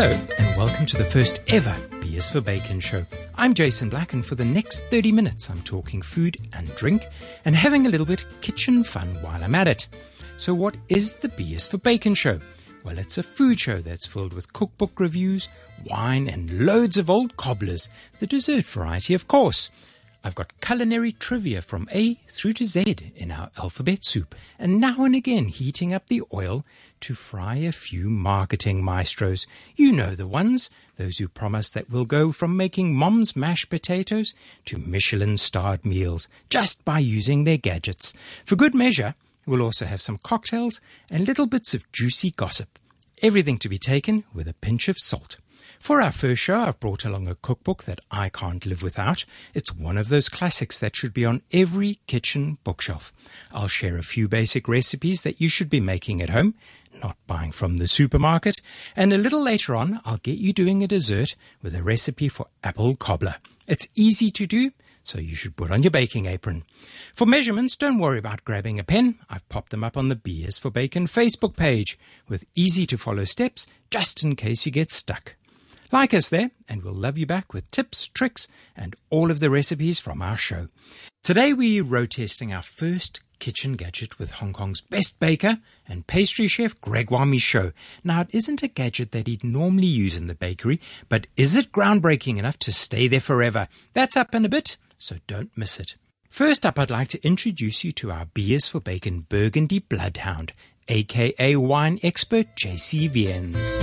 Hello, and welcome to the first ever B is for Bacon show. I'm Jason Black, and for the next 30 minutes, I'm talking food and drink and having a little bit of kitchen fun while I'm at it. So, what is the B is for Bacon show? Well, it's a food show that's filled with cookbook reviews, wine, and loads of old cobblers, the dessert variety, of course. I've got culinary trivia from A through to Z in our alphabet soup, and now and again heating up the oil to fry a few marketing maestros. You know the ones, those who promise that we'll go from making mom's mashed potatoes to Michelin starred meals just by using their gadgets. For good measure, we'll also have some cocktails and little bits of juicy gossip. Everything to be taken with a pinch of salt. For our first show, I've brought along a cookbook that I can't live without. It's one of those classics that should be on every kitchen bookshelf. I'll share a few basic recipes that you should be making at home, not buying from the supermarket. And a little later on, I'll get you doing a dessert with a recipe for apple cobbler. It's easy to do, so you should put on your baking apron. For measurements, don't worry about grabbing a pen. I've popped them up on the B is for Bacon Facebook page with easy to follow steps just in case you get stuck. Like us there, and we'll love you back with tips, tricks, and all of the recipes from our show. Today we're road testing our first kitchen gadget with Hong Kong's best baker and pastry chef Gregoire Michaud. Now, it isn't a gadget that he'd normally use in the bakery, but is it groundbreaking enough to stay there forever? That's up in a bit, so don't miss it. First up, I'd like to introduce you to our B is for Bacon Burgundy Bloodhound, aka wine expert JC Viens.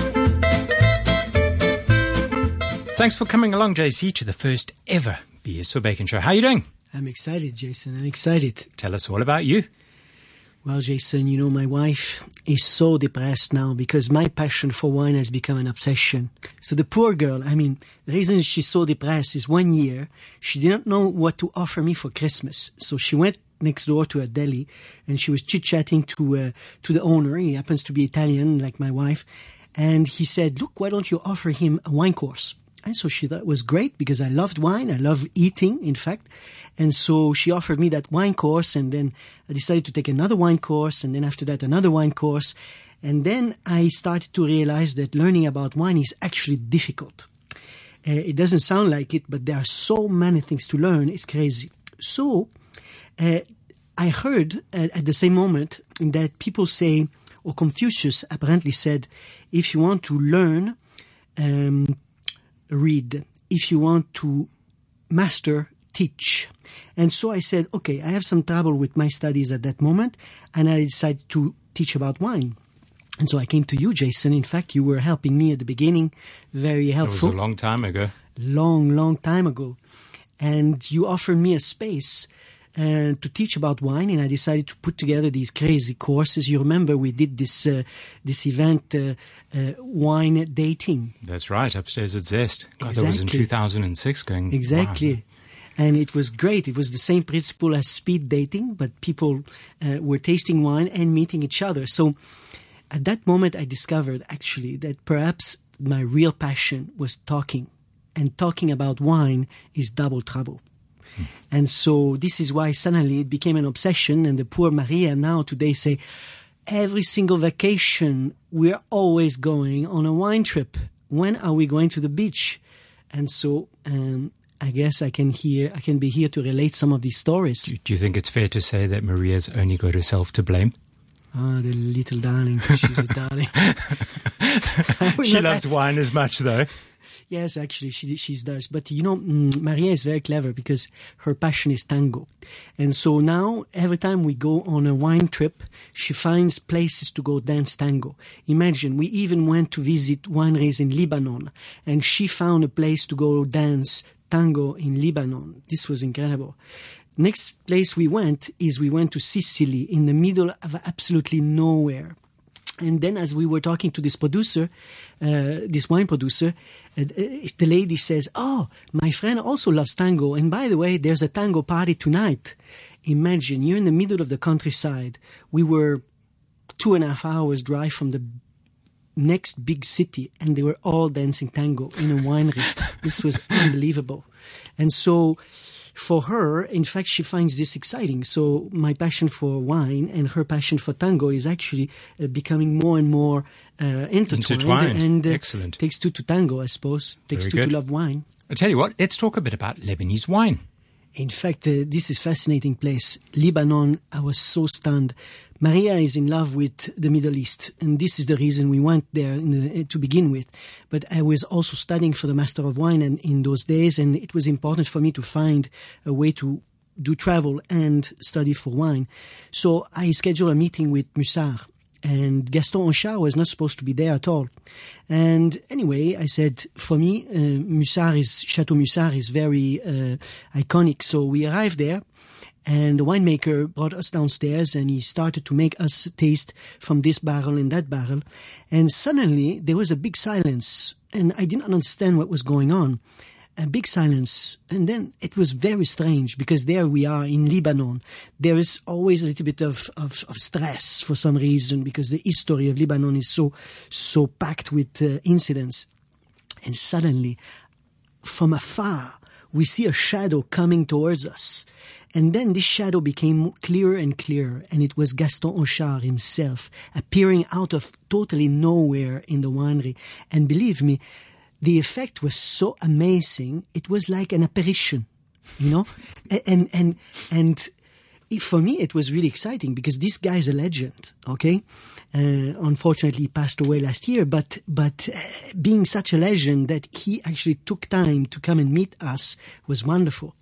Thanks for coming along, JC, to the first ever B is for Bacon show. How are you doing? I'm excited, Jason. I'm excited. Tell us all about you. Well, Jason, you know, my wife is so depressed now because my passion for wine has become an obsession. So the poor girl, I mean, the reason she's so depressed is one year she didn't know what to offer me for Christmas. So she went next door to a deli and she was chit chatting to, uh, to the owner. He happens to be Italian, like my wife. And he said, look, why don't you offer him a wine course? And so she thought was great because I loved wine. I love eating, in fact. And so she offered me that wine course and then I decided to take another wine course and then after that another wine course. And then I started to realize that learning about wine is actually difficult. Uh, it doesn't sound like it, but there are so many things to learn. It's crazy. So, uh, I heard at, at the same moment that people say, or Confucius apparently said, if you want to learn, um, read. If you want to master, teach. And so I said, okay, I have some trouble with my studies at that moment, and I decided to teach about wine. And so I came to you, Jason. In fact, you were helping me at the beginning, very helpful. It was a long time ago. Long, long time ago. And you offered me a space uh, to teach about wine, and I decided to put together these crazy courses. You remember we did this uh, this event, uh, uh wine dating. That's right, upstairs at Zest. God, exactly. That was in 2006. Going exactly. Wow. And it was great. It was the same principle as speed dating, but people uh, were tasting wine and meeting each other. So at that moment, I discovered actually that perhaps my real passion was talking, and talking about wine is double trouble. And so this is why suddenly it became an obsession. And the poor Maria now today say, every single vacation, we're always going on a wine trip. When are we going to the beach? And so, um, I guess I can hear, I can be here to relate some of these stories. Do, do you think it's fair to say that Maria's only got herself to blame? Ah, the little darling. She's a darling. she loves wine as much, though. Yes, actually, she she does. But you know, mm, Maria is very clever because her passion is tango, and so now every time we go on a wine trip, she finds places to go dance tango. Imagine we even went to visit wineries in Lebanon, and she found a place to go dance tango in Lebanon. This was incredible. Next place we went is we went to Sicily in the middle of absolutely nowhere and then, as we were talking to this producer, uh, this wine producer, uh, the lady says, "Oh, my friend also loves tango, and by the way, there's a tango party tonight." Imagine you're in the middle of the countryside. We were two and a half hours drive from the next big city, and they were all dancing tango in a winery. this was unbelievable, and so for her, in fact, she finds this exciting. So my passion for wine and her passion for tango is actually uh, becoming more and more uh, intertwined, Intertwined. and uh, Excellent. takes two to tango, I suppose. Takes Very two good. to love wine. I tell you what, let's talk a bit about Lebanese wine. In fact, uh, this is fascinating place. Lebanon, I was so stunned. Maria is in love with the Middle East, and this is the reason we went there the, uh, to begin with. But I was also studying for the Master of Wine and in those days, and it was important for me to find a way to do travel and study for wine. So I scheduled a meeting with Musar, and Gaston Hochar was not supposed to be there at all. And anyway, I said, for me, uh, is, Chateau Musar is very uh, iconic. So we arrived there, and the winemaker brought us downstairs and he started to make us taste from this barrel and that barrel. And suddenly there was a big silence, and I didn't understand what was going on a big silence. And then it was very strange because there we are in Lebanon. There is always a little bit of, of, of stress for some reason because the history of Lebanon is so, so packed with uh, incidents. And suddenly, from afar, we see a shadow coming towards us. And then this shadow became clearer and clearer, and it was Gaston Hochar himself appearing out of totally nowhere in the winery. And believe me, the effect was so amazing. It was like an apparition, you know, and and and for me it was really exciting because this guy is a legend. Okay, uh, unfortunately he passed away last year, but but uh, being such a legend that he actually took time to come and meet us was wonderful.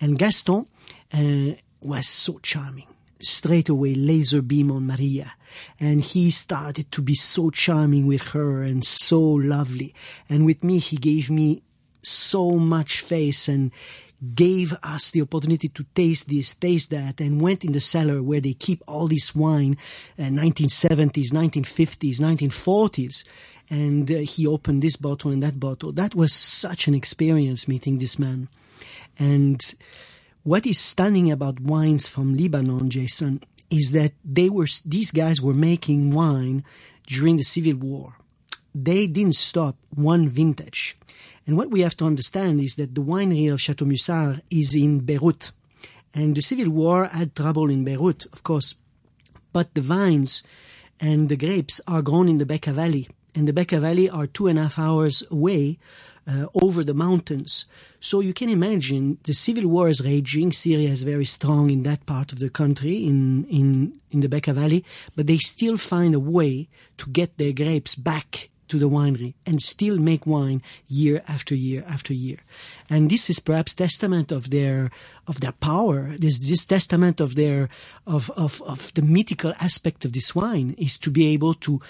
And Gaston uh, was so charming straight away laser beam on Maria. And he started to be so charming with her and so lovely. And with me, he gave me so much face and gave us the opportunity to taste this, taste that, and went in the cellar where they keep all this wine, uh, 1970s, 1950s, 1940s. And uh, he opened this bottle and that bottle. That was such an experience meeting this man. And what is stunning about wines from Lebanon, Jason, is that they were these guys were making wine during the civil war. They didn't stop one vintage. And what we have to understand is that the winery of Chateau Musar is in Beirut. And the civil war had trouble in Beirut, of course. But the vines and the grapes are grown in the Bekaa Valley. And the Bekaa Valley are two and a half hours away uh, over the mountains. So you can imagine the civil war is raging. Syria is very strong in that part of the country, in, in, in the Bekaa Valley, but they still find a way to get their grapes back to the winery and still make wine year after year after year. And this is perhaps testament of their of their power. This this testament of their of of, of the mythical aspect of this wine is to be able to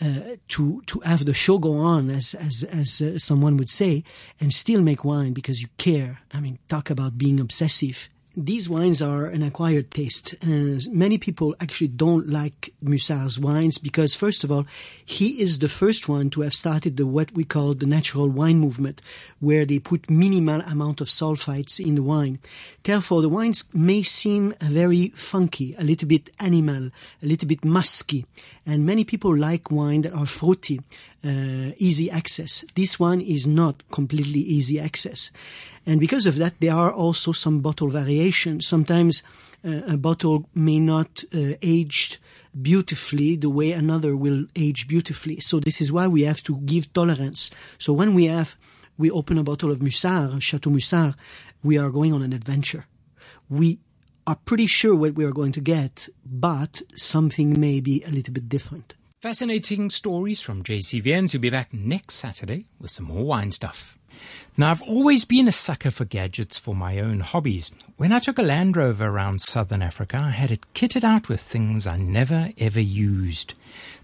uh, to to have the show go on, as as as uh, someone would say, and still make wine because you care. I mean, talk about being obsessive. These wines are an acquired taste. Uh, many people actually don't like Musar's wines because, first of all, he is the first one to have started the what we call the natural wine movement, where they put minimal amount of sulfites in the wine. Therefore, the wines may seem very funky, a little bit animal, a little bit musky, and many people like wine that are fruity, uh, easy access. This one is not completely easy access. And because of that, there are also some bottle variations. Sometimes uh, a bottle may not uh, aged beautifully the way another will age beautifully. So this is why we have to give tolerance. So when we have, we open a bottle of Musar, Chateau Musar, we are going on an adventure. We are pretty sure what we are going to get, but something may be a little bit different. Fascinating stories from JC Viens. He'll be back next Saturday with some more wine stuff. Now, I've always been a sucker for gadgets for my own hobbies. When I took a Land Rover around southern Africa, I had it kitted out with things I never ever used.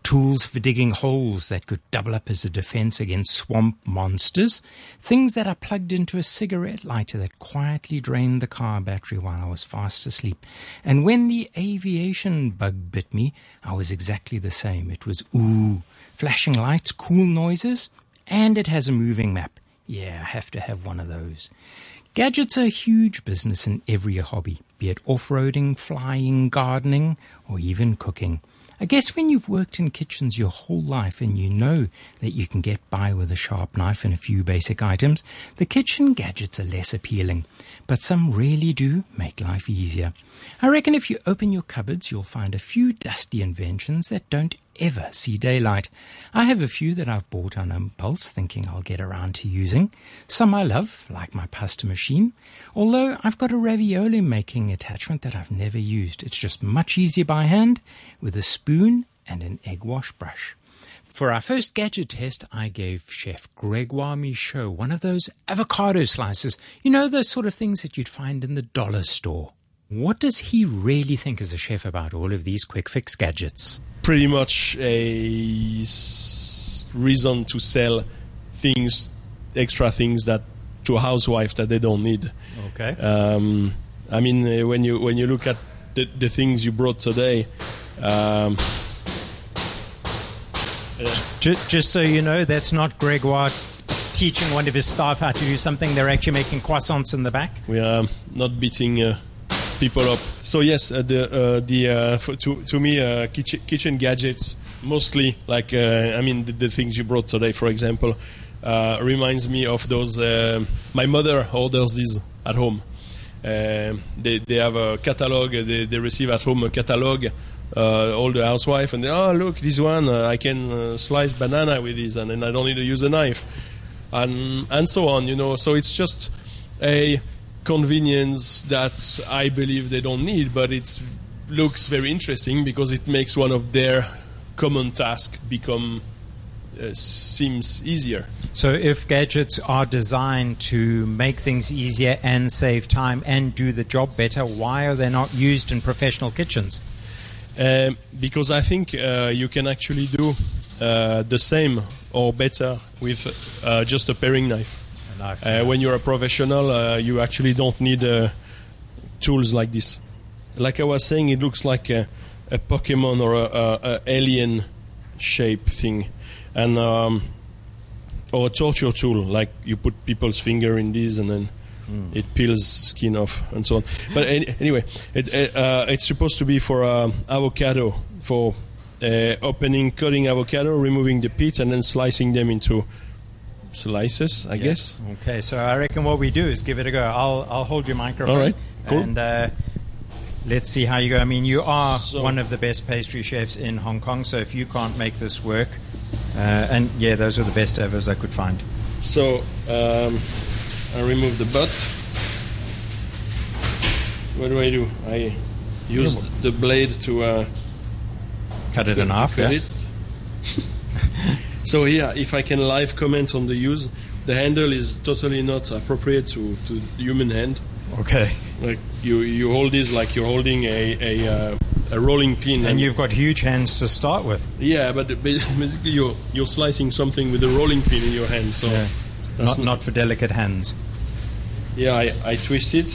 Tools for digging holes that could double up as a defense against swamp monsters. Things that I plugged into a cigarette lighter that quietly drained the car battery while I was fast asleep. And when the aviation bug bit me, I was exactly the same. It was ooh, flashing lights, cool noises, and it has a moving map. Yeah, I have to have one of those. Gadgets are a huge business in every hobby, be it off-roading, flying, gardening, or even cooking. I guess when you've worked in kitchens your whole life and you know that you can get by with a sharp knife and a few basic items, the kitchen gadgets are less appealing. But some really do make life easier. I reckon if you open your cupboards, you'll find a few dusty inventions that don't ever see daylight. I have a few that I've bought on impulse, thinking I'll get around to using. Some I love, like my pasta machine, although I've got a ravioli making attachment that I've never used. It's just much easier by hand with a spoon and an egg wash brush. For our first gadget test, I gave Chef Gregoire Michaud one of those avocado slices. You know, those sort of things that you'd find in the dollar store. What does he really think as a chef about all of these quick fix gadgets? Pretty much a s- reason to sell things, extra things that to a housewife that they don't need. Okay. Um, I mean, uh, when you when you look at the, the things you brought today, um, Just, just so you know, that's not Gregoire teaching one of his staff how to do something. They're actually making croissants in the back. we are not beating uh, people up. So yes, uh, the uh, the uh, for, to to me uh, kitchen kitchen gadgets mostly like uh, I mean the, the things you brought today, for example, uh, reminds me of those. My mother orders these at home. They they have a catalog. They they receive at home a catalog. Uh, all the housewife and they, oh look this one I can slice banana with this and then I don't need to use a knife and and so on you know so it's just a convenience that I believe they don't need, but it looks very interesting because it makes one of their common tasks become uh, seems easier. So, if gadgets are designed to make things easier and save time and do the job better, why are they not used in professional kitchens? Um, because I think uh, you can actually do uh, the same or better with uh, just a paring knife. Uh, when you're a professional, uh, you actually don't need uh, tools like this. Like I was saying, it looks like a, a Pokemon or a, a, alien shape thing, and um, or a torture tool. Like you put people's finger in this, and then it peels skin off, and so on. But any, anyway, it, uh, uh, it's supposed to be for um, avocado, for uh, opening, cutting avocado, removing the pit, and then slicing them into slices. I guess. Okay, so I reckon what we do is give it a go. I'll I'll hold your microphone. All right, cool. And uh, let's see how you go. I mean, you are So- one of the best pastry chefs in Hong Kong. So if you can't make this work, uh, and yeah, those are the best evers I could find. So um, I remove the butt. What do I do? I use the blade to uh, Cut it in to half. cut Yeah? it. so here, if I can live comment on the use, the handle is totally not appropriate to, to human hand. Okay. Like you, you hold this like you're holding a a, uh, a rolling pin. And you've got huge hands to start with. yeah, but basically you're you're slicing something with a rolling pin in your hand. So that's Not not for delicate hands. Yeah, I, I twist it.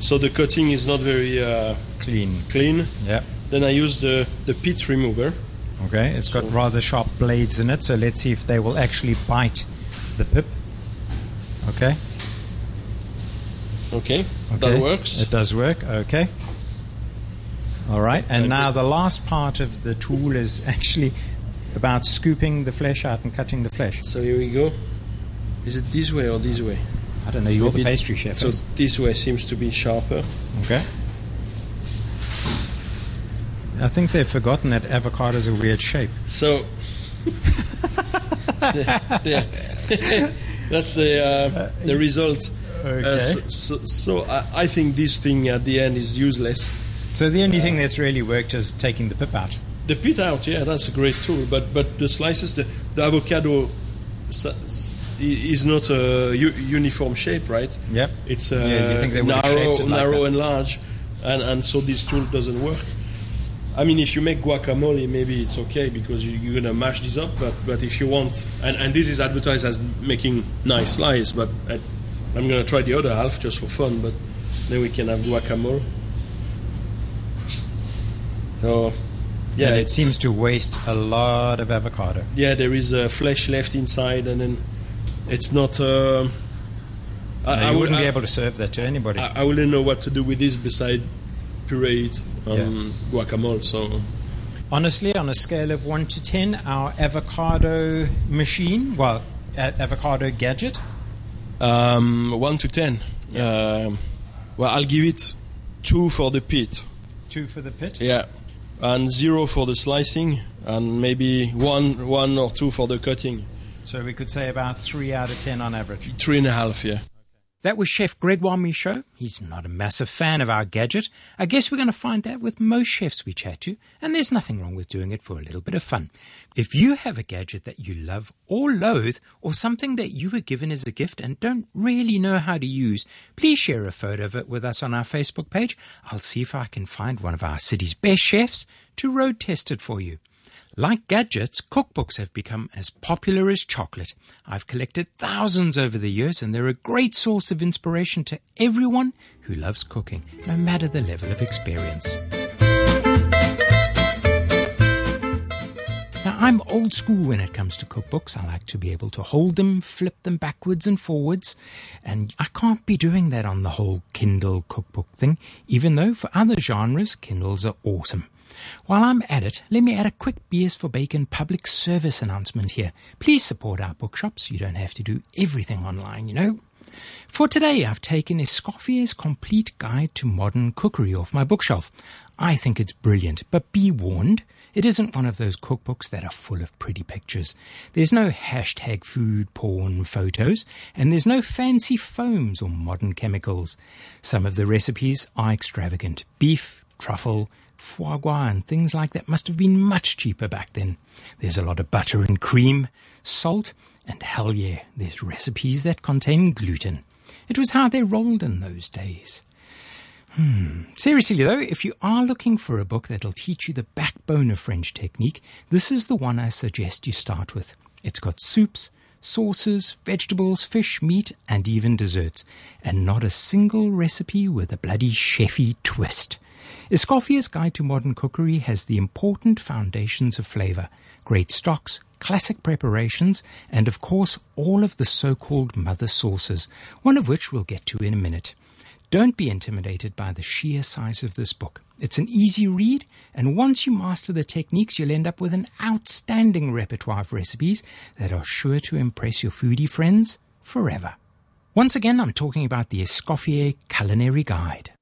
So the cutting is not very uh, Clean. clean. Yeah. Then I use the, the pit remover. Okay. It's got rather sharp blades in it, so let's see if they will actually bite the pip. Okay. Okay, Okay. that works. It does work. Okay. All right. And now the last part of the tool is actually about scooping the flesh out and cutting the flesh. So here we go. Is it this way or this way? I don't know. You're the pastry chef. So eh? this way seems to be sharper. okay. I think they've forgotten that avocado's a weird shape. So yeah. that's the uh, the result. Okay. Uh, so so, so I, I think this thing at the end is useless. So the only thing that's really worked is taking the pip out. The pit out, yeah, that's a great tool. But but the slices, the, the avocado is not a u- uniform shape, right? Yep. It's uh, Yeah, you think they narrow, like narrow and large, and and so this tool doesn't work. I mean, if you make guacamole, maybe it's okay because you, you're gonna mash this up. But but if you want, and, and this is advertised as making nice slices, but I, I'm gonna try the other half just for fun. But then we can have guacamole. So yeah, and it seems to waste a lot of avocado. yeah, there is uh, flesh left inside, and then it's not. Uh, I, I would- wouldn't be able to serve that to anybody. I, I wouldn't know what to do with this beside puree it on guacamole. So Honestly, on a scale of 1 to 10, our avocado machine, well, a- avocado gadget, Um, one to ten. Um, well, I'll give it two for the pit. 2 for the pit. Yeah, and zero for the slicing, and maybe one, one or two for the cutting. So we could say about 3 out of 10 on average. Three and a half. Yeah. That was Chef Gregoire Michaud. He's not a massive fan of our gadget. I guess we're going to find that with most chefs we chat to, and there's nothing wrong with doing it for a little bit of fun. If you have a gadget that you love or loathe, or something that you were given as a gift and don't really know how to use, please share a photo of it with us on our Facebook page. I'll see if I can find one of our city's best chefs to road test it for you. Like gadgets, cookbooks have become as popular as chocolate. I've collected thousands over the years, and they're a great source of inspiration to everyone who loves cooking, no matter the level of experience. Now, I'm old school when it comes to cookbooks. I like to be able to hold them, flip them backwards and forwards, and I can't be doing that on the whole Kindle cookbook thing, even though for other genres, Kindles are awesome. While I'm at it, let me add a quick B is for Bacon public service announcement here. Please support our bookshops. You don't have to do everything online, you know. For today, I've taken Escoffier's Complete Guide to Modern Cookery off my bookshelf. I think it's brilliant, but be warned, it isn't one of those cookbooks that are full of pretty pictures. There's no hashtag food porn photos, and there's no fancy foams or modern chemicals. Some of the recipes are extravagant. Beef, truffle, foie gras and things like that must have been much cheaper back then. There's a lot of butter and cream, salt, and hell yeah, there's recipes that contain gluten. It was how they rolled in those days. Hmm. Seriously though, if you are looking for a book that'll teach you the backbone of French technique, this is the one I suggest you start with. It's got soups, sauces, vegetables, fish, meat, and even desserts, and not a single recipe with a bloody chefy twist. Escoffier's Guide to Modern Cookery has the important foundations of flavor, great stocks, classic preparations, and of course all of the so-called mother sauces, one of which we'll get to in a minute. Don't be intimidated by the sheer size of this book. It's an easy read, and once you master the techniques, you'll end up with an outstanding repertoire of recipes that are sure to impress your foodie friends forever. Once again, I'm talking about the Escoffier Culinary Guide.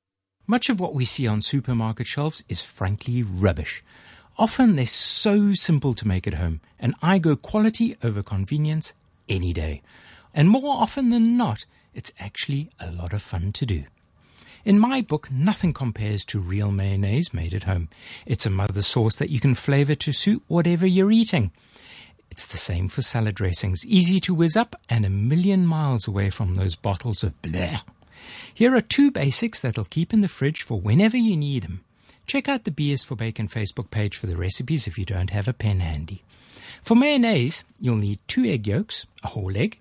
Much of what we see on supermarket shelves is frankly rubbish. Often they're so simple to make at home, and I go quality over convenience any day. And more often than not, it's actually a lot of fun to do. In my book, nothing compares to real mayonnaise made at home. It's a mother sauce that you can flavor to suit whatever you're eating. It's the same for salad dressings, easy to whiz up and a million miles away from those bottles of bleh. Here are two basics that'll keep in the fridge for whenever you need them. Check out the B is for Bacon Facebook page for the recipes if you don't have a pen handy. For mayonnaise, you'll need two egg yolks, a whole egg,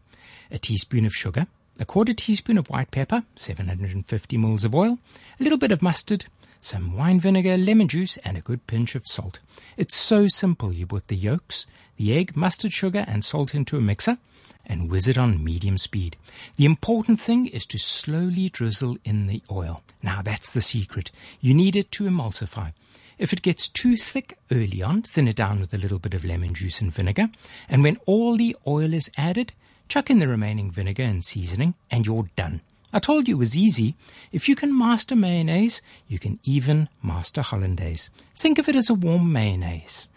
a teaspoon of sugar, a quarter teaspoon of white pepper, 750 ml of oil, a little bit of mustard, some wine vinegar, lemon juice, and a good pinch of salt. It's so simple. You put the yolks, the egg, mustard, sugar, and salt into a mixer and whiz it on medium speed. The important thing is to slowly drizzle in the oil. Now that's the secret. You need it to emulsify. If it gets too thick early on, thin it down with a little bit of lemon juice and vinegar. And when all the oil is added, chuck in the remaining vinegar and seasoning, and you're done. I told you it was easy. If you can master mayonnaise, you can even master hollandaise. Think of it as a warm mayonnaise.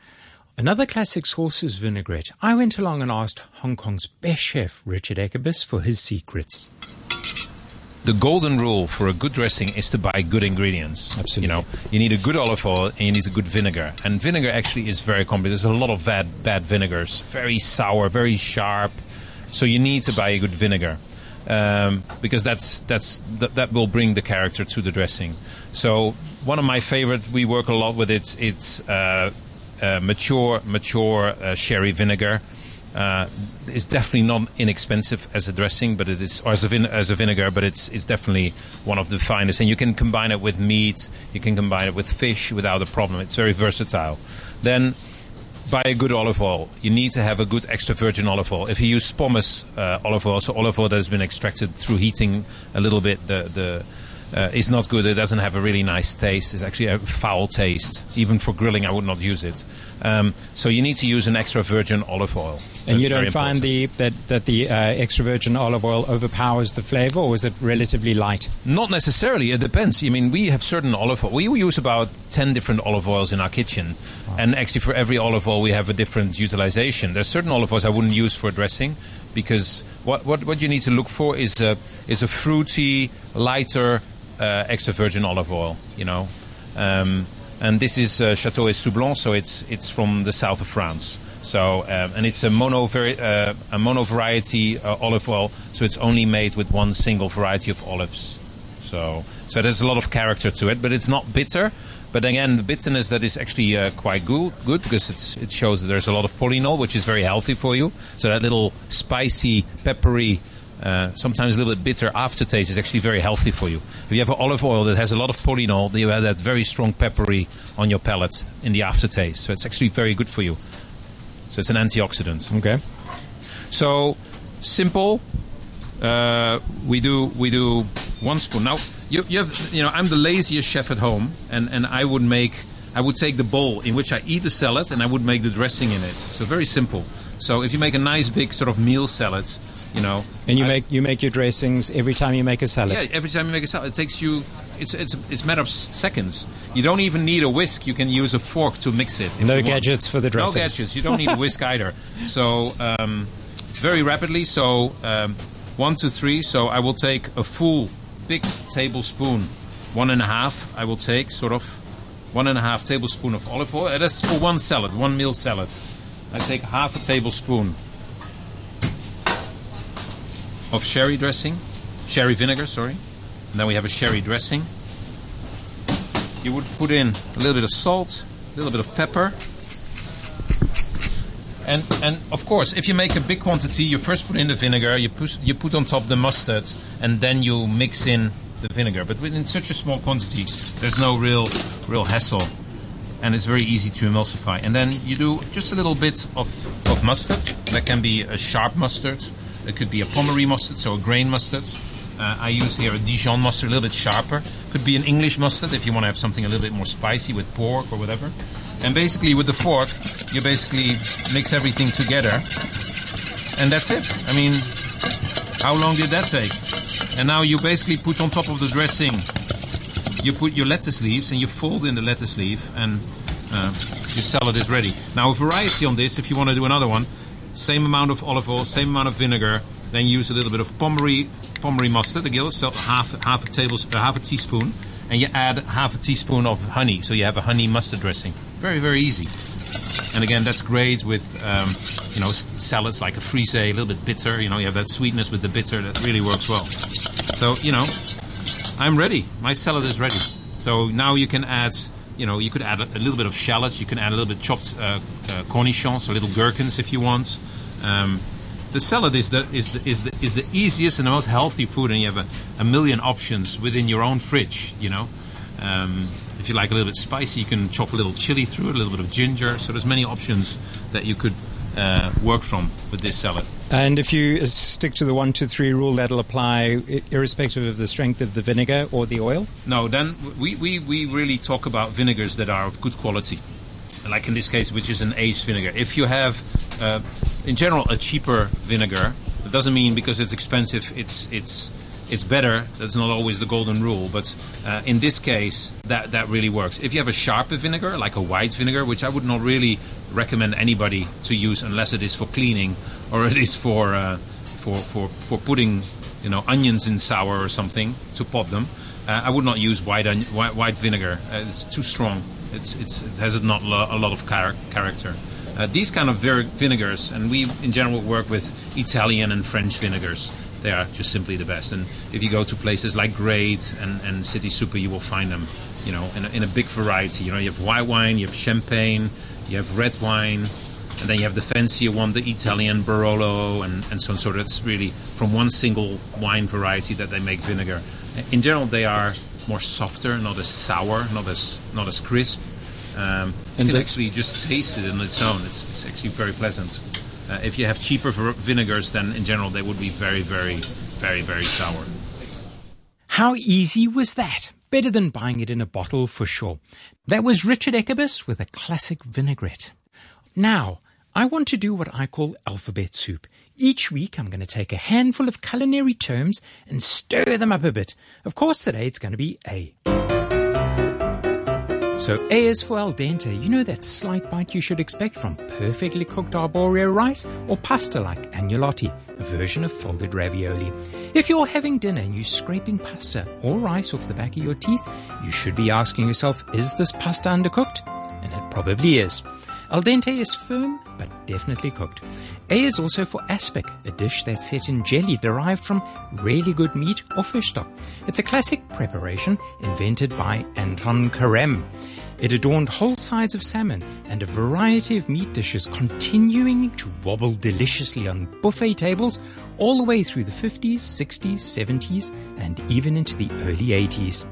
Another classic sauce is vinaigrette. I went along and asked Hong Kong's best chef, Richard Ekkebus, for his secrets. the golden rule for a good dressing is to buy good ingredients. Absolutely. You know, you need a good olive oil and you need a good vinegar. And vinegar actually is very complicated. There's a lot of bad bad vinegars, very sour, very sharp. So you need to buy a good vinegar um, because that's that's that, that will bring the character to the dressing. So one of my favorite, we work a lot with it. It's uh, mature mature uh, sherry vinegar. Uh, definitely not inexpensive as a dressing, but it is as a, vin- as a vinegar, but it's it's definitely one of the finest. And you can combine it with meat, you can combine it with fish without a problem. It's very versatile. Then buy a good olive oil. You need to have a good extra virgin olive oil. If you use pomace uh, olive oil, so olive oil that has been extracted through heating a little bit the the uh, is not good. It doesn't have a really nice taste. It's actually a foul taste. Even for grilling, I would not use it. Um, so you need to use an extra virgin olive oil. And That's you don't find the that, that the uh, extra virgin olive oil overpowers the flavor, or is it relatively light? Not necessarily. It depends. I mean, we have certain olive oil. We use about 10 different olive oils in our kitchen. And actually, for every olive oil, we have a different utilization. There's certain olive oils I wouldn't use for dressing because what, what, what you need to look for is a, is a fruity, lighter, extra virgin olive oil, you know. Um, and this is uh, Chateau Estoublon, so it's, it's from the south of France. So, um, and it's a mono, vari- uh, a mono variety uh, olive oil, so it's only made with one single variety of olives. So, so there's a lot of character to it, but it's not bitter. But again, the bitterness that is actually uh, quite good, good because it shows that there's a lot of polynol, which is very healthy for you. So that little spicy, peppery, uh, sometimes a little bit bitter aftertaste is actually very healthy for you. If you have an olive oil that has a lot of polynol, then you have that very strong peppery on your palate in the aftertaste. So it's actually very good for you. So it's an antioxidant. Okay. So simple. Uh, we do we do one spoon. Now you, you have you know I'm the laziest chef at home, and, and I would make I would take the bowl in which I eat the salad, and I would make the dressing in it. So very simple. So if you make a nice big sort of meal salad, you know, And you I- make you make your dressings every time you make a salad. yeah, every time you make a salad, it takes you. It's it's it's a matter of seconds. You don't even need a whisk. You can use a fork to mix it. No gadgets for the dressings. No gadgets. You don't need a whisk either. So um, very rapidly. So um, one, two, three. So I will take a full big tablespoon, one and a half. I will take sort of one and a half tablespoon of olive oil. That's for one salad, one meal salad. I take half a tablespoon of sherry dressing, sherry vinegar, sorry. And then we have a sherry dressing. You would put in a little bit of salt, a little bit of pepper. And, and of course, if you make a big quantity, you first put in the vinegar, you put, you put on top the mustard, and then you mix in the vinegar. But within such a small quantity, there's no real, real hassle. And it's very easy to emulsify. And then you do just a little bit of, of mustard. That can be a sharp mustard. It could be a Pommery mustard, so a grain mustard. Uh, I use here a Dijon mustard, a little bit sharper. Could be an English mustard if you want to have something a little bit more spicy with pork or whatever. And basically, with the fork, you basically mix everything together, and that's it. I mean, how long did that take? And now you basically put on top of the dressing, you put your lettuce leaves, and you fold in the lettuce leaf, and uh, your salad is ready. Now, a variety on this, if you want to do another one, same amount of olive oil, same amount of vinegar, then use a little bit of Pommery, Pommery mustard, again, so half half a tablespoon, half a teaspoon, and you add half a teaspoon of honey, so you have a honey mustard dressing. Very very easy. And again, that's great with um, you know salads like a frise, a little bit bitter. You know, you have that sweetness with the bitter that really works well. So you know, I'm ready. My salad is ready. So now you can add, you know, you could add a, a little bit of shallots. You can add a little bit chopped uh, uh, cornichons, so little gherkins if you want. Um, the salad is the is the, is the is the easiest and the most healthy food, and you have a, a million options within your own fridge. You know, um, if you like a little bit spicy, you can chop a little chili through it, a little bit of ginger. So there's many options that you could uh, work from with this salad. And if you uh, stick to the one, two, three rule, that'll apply irrespective of the strength of the vinegar or the oil. No, then we, we, we really talk about vinegars that are of good quality. Like in this case, which is an aged vinegar. If you have, uh, in general, a cheaper vinegar, it doesn't mean because it's expensive, it's it's it's better. That's not always the golden rule, but uh, in this case, that that really works. If you have a sharper vinegar, like a white vinegar, which I would not really recommend anybody to use unless it is for cleaning or it is for uh, for for for putting you know onions in sour or something to pop them. Uh, I would not use white onion, white, white vinegar. Uh, it's too strong. It's, it's, it has not lo- a lot of char- character. Uh, these kind of ver- vinegars, and we in general work with Italian and French vinegars. They are just simply the best. And if you go to places like Great and, and City Super, you will find them, you know, in a, in a big variety. You know, you have white wine, you have champagne, you have red wine, and then you have the fancier one, the Italian Barolo, and, and so on. So that's really from one single wine variety that they make vinegar. In general, they are more softer, not as sour, not as not as crisp. Um, you And can actually just taste it on its own. It's, it's actually very pleasant. Uh, if you have cheaper ver- vinegars, then in general they would be very, very, very, very sour. How easy was that? Better than buying it in a bottle for sure. That was Richard Ekkebus with a classic vinaigrette. Now, I want to do what I call alphabet soup. Each week I'm going to take a handful of culinary terms and stir them up a bit. Of course, today it's going to be A. So A is for al dente. You know that slight bite you should expect from perfectly cooked arborio rice or pasta like agnolotti, a version of folded ravioli. If you're having dinner and you're scraping pasta or rice off the back of your teeth, you should be asking yourself, is this pasta undercooked? And it probably is. Al dente is firm, but definitely cooked. A is also for aspic, a dish that's set in jelly derived from really good meat or fish stock. It's a classic preparation invented by Anton Carême. It adorned whole sides of salmon and a variety of meat dishes continuing to wobble deliciously on buffet tables all the way through the 50s, 60s, 70s, and even into the early 80s.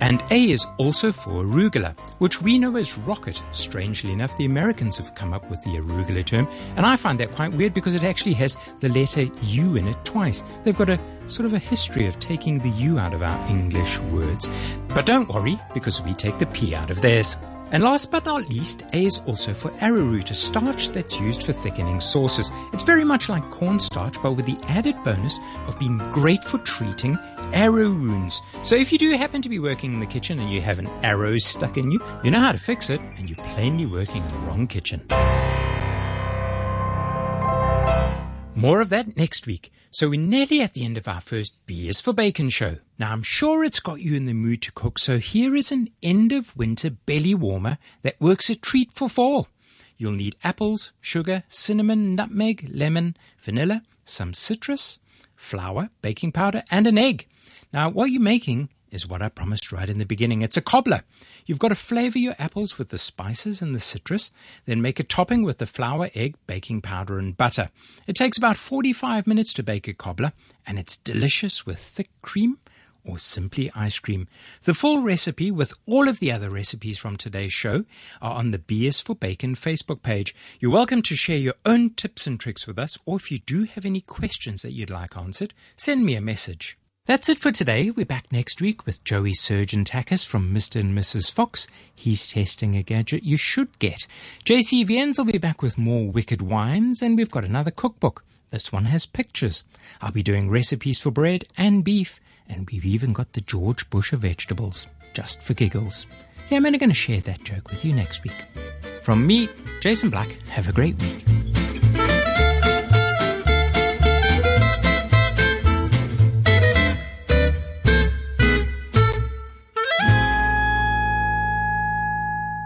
And A is also for arugula, which we know as rocket. Strangely enough, the Americans have come up with the arugula term, and I find that quite weird because it actually has the letter U in it twice. They've got a sort of a history of taking the U out of our English words. But don't worry, because we take the P out of theirs. And last but not least, A is also for arrowroot, a starch that's used for thickening sauces. It's very much like cornstarch, but with the added bonus of being great for treating arrow wounds. So if you do happen to be working in the kitchen and you have an arrow stuck in you, you know how to fix it, and you're plainly working in the wrong kitchen. More of that next week. So we're nearly at the end of our first B is for Bacon show. Now I'm sure it's got you in the mood to cook, so here is an end of winter belly warmer that works a treat for fall. You'll need apples, sugar, cinnamon, nutmeg, lemon, vanilla, some citrus, flour, baking powder, and an egg. Now what you're making is what I promised right in the beginning. It's a cobbler. You've got to flavor your apples with the spices and the citrus, then make a topping with the flour, egg, baking powder, and butter. It takes about 45 minutes to bake a cobbler, and it's delicious with thick cream or simply ice cream. The full recipe with all of the other recipes from today's show are on the B is for Bacon Facebook page. You're welcome to share your own tips and tricks with us, or if you do have any questions that you'd like answered, send me a message. That's it for today. We're back next week with Joey Sergentakis from Mr. and Mrs. Fox. He's testing a gadget you should get. JC Viens will be back with more wicked wines, and we've got another cookbook. This one has pictures. I'll be doing recipes for bread and beef, and we've even got the George Bush of vegetables, just for giggles. Yeah, I'm only going to share that joke with you next week. From me, Jason Black, have a great week.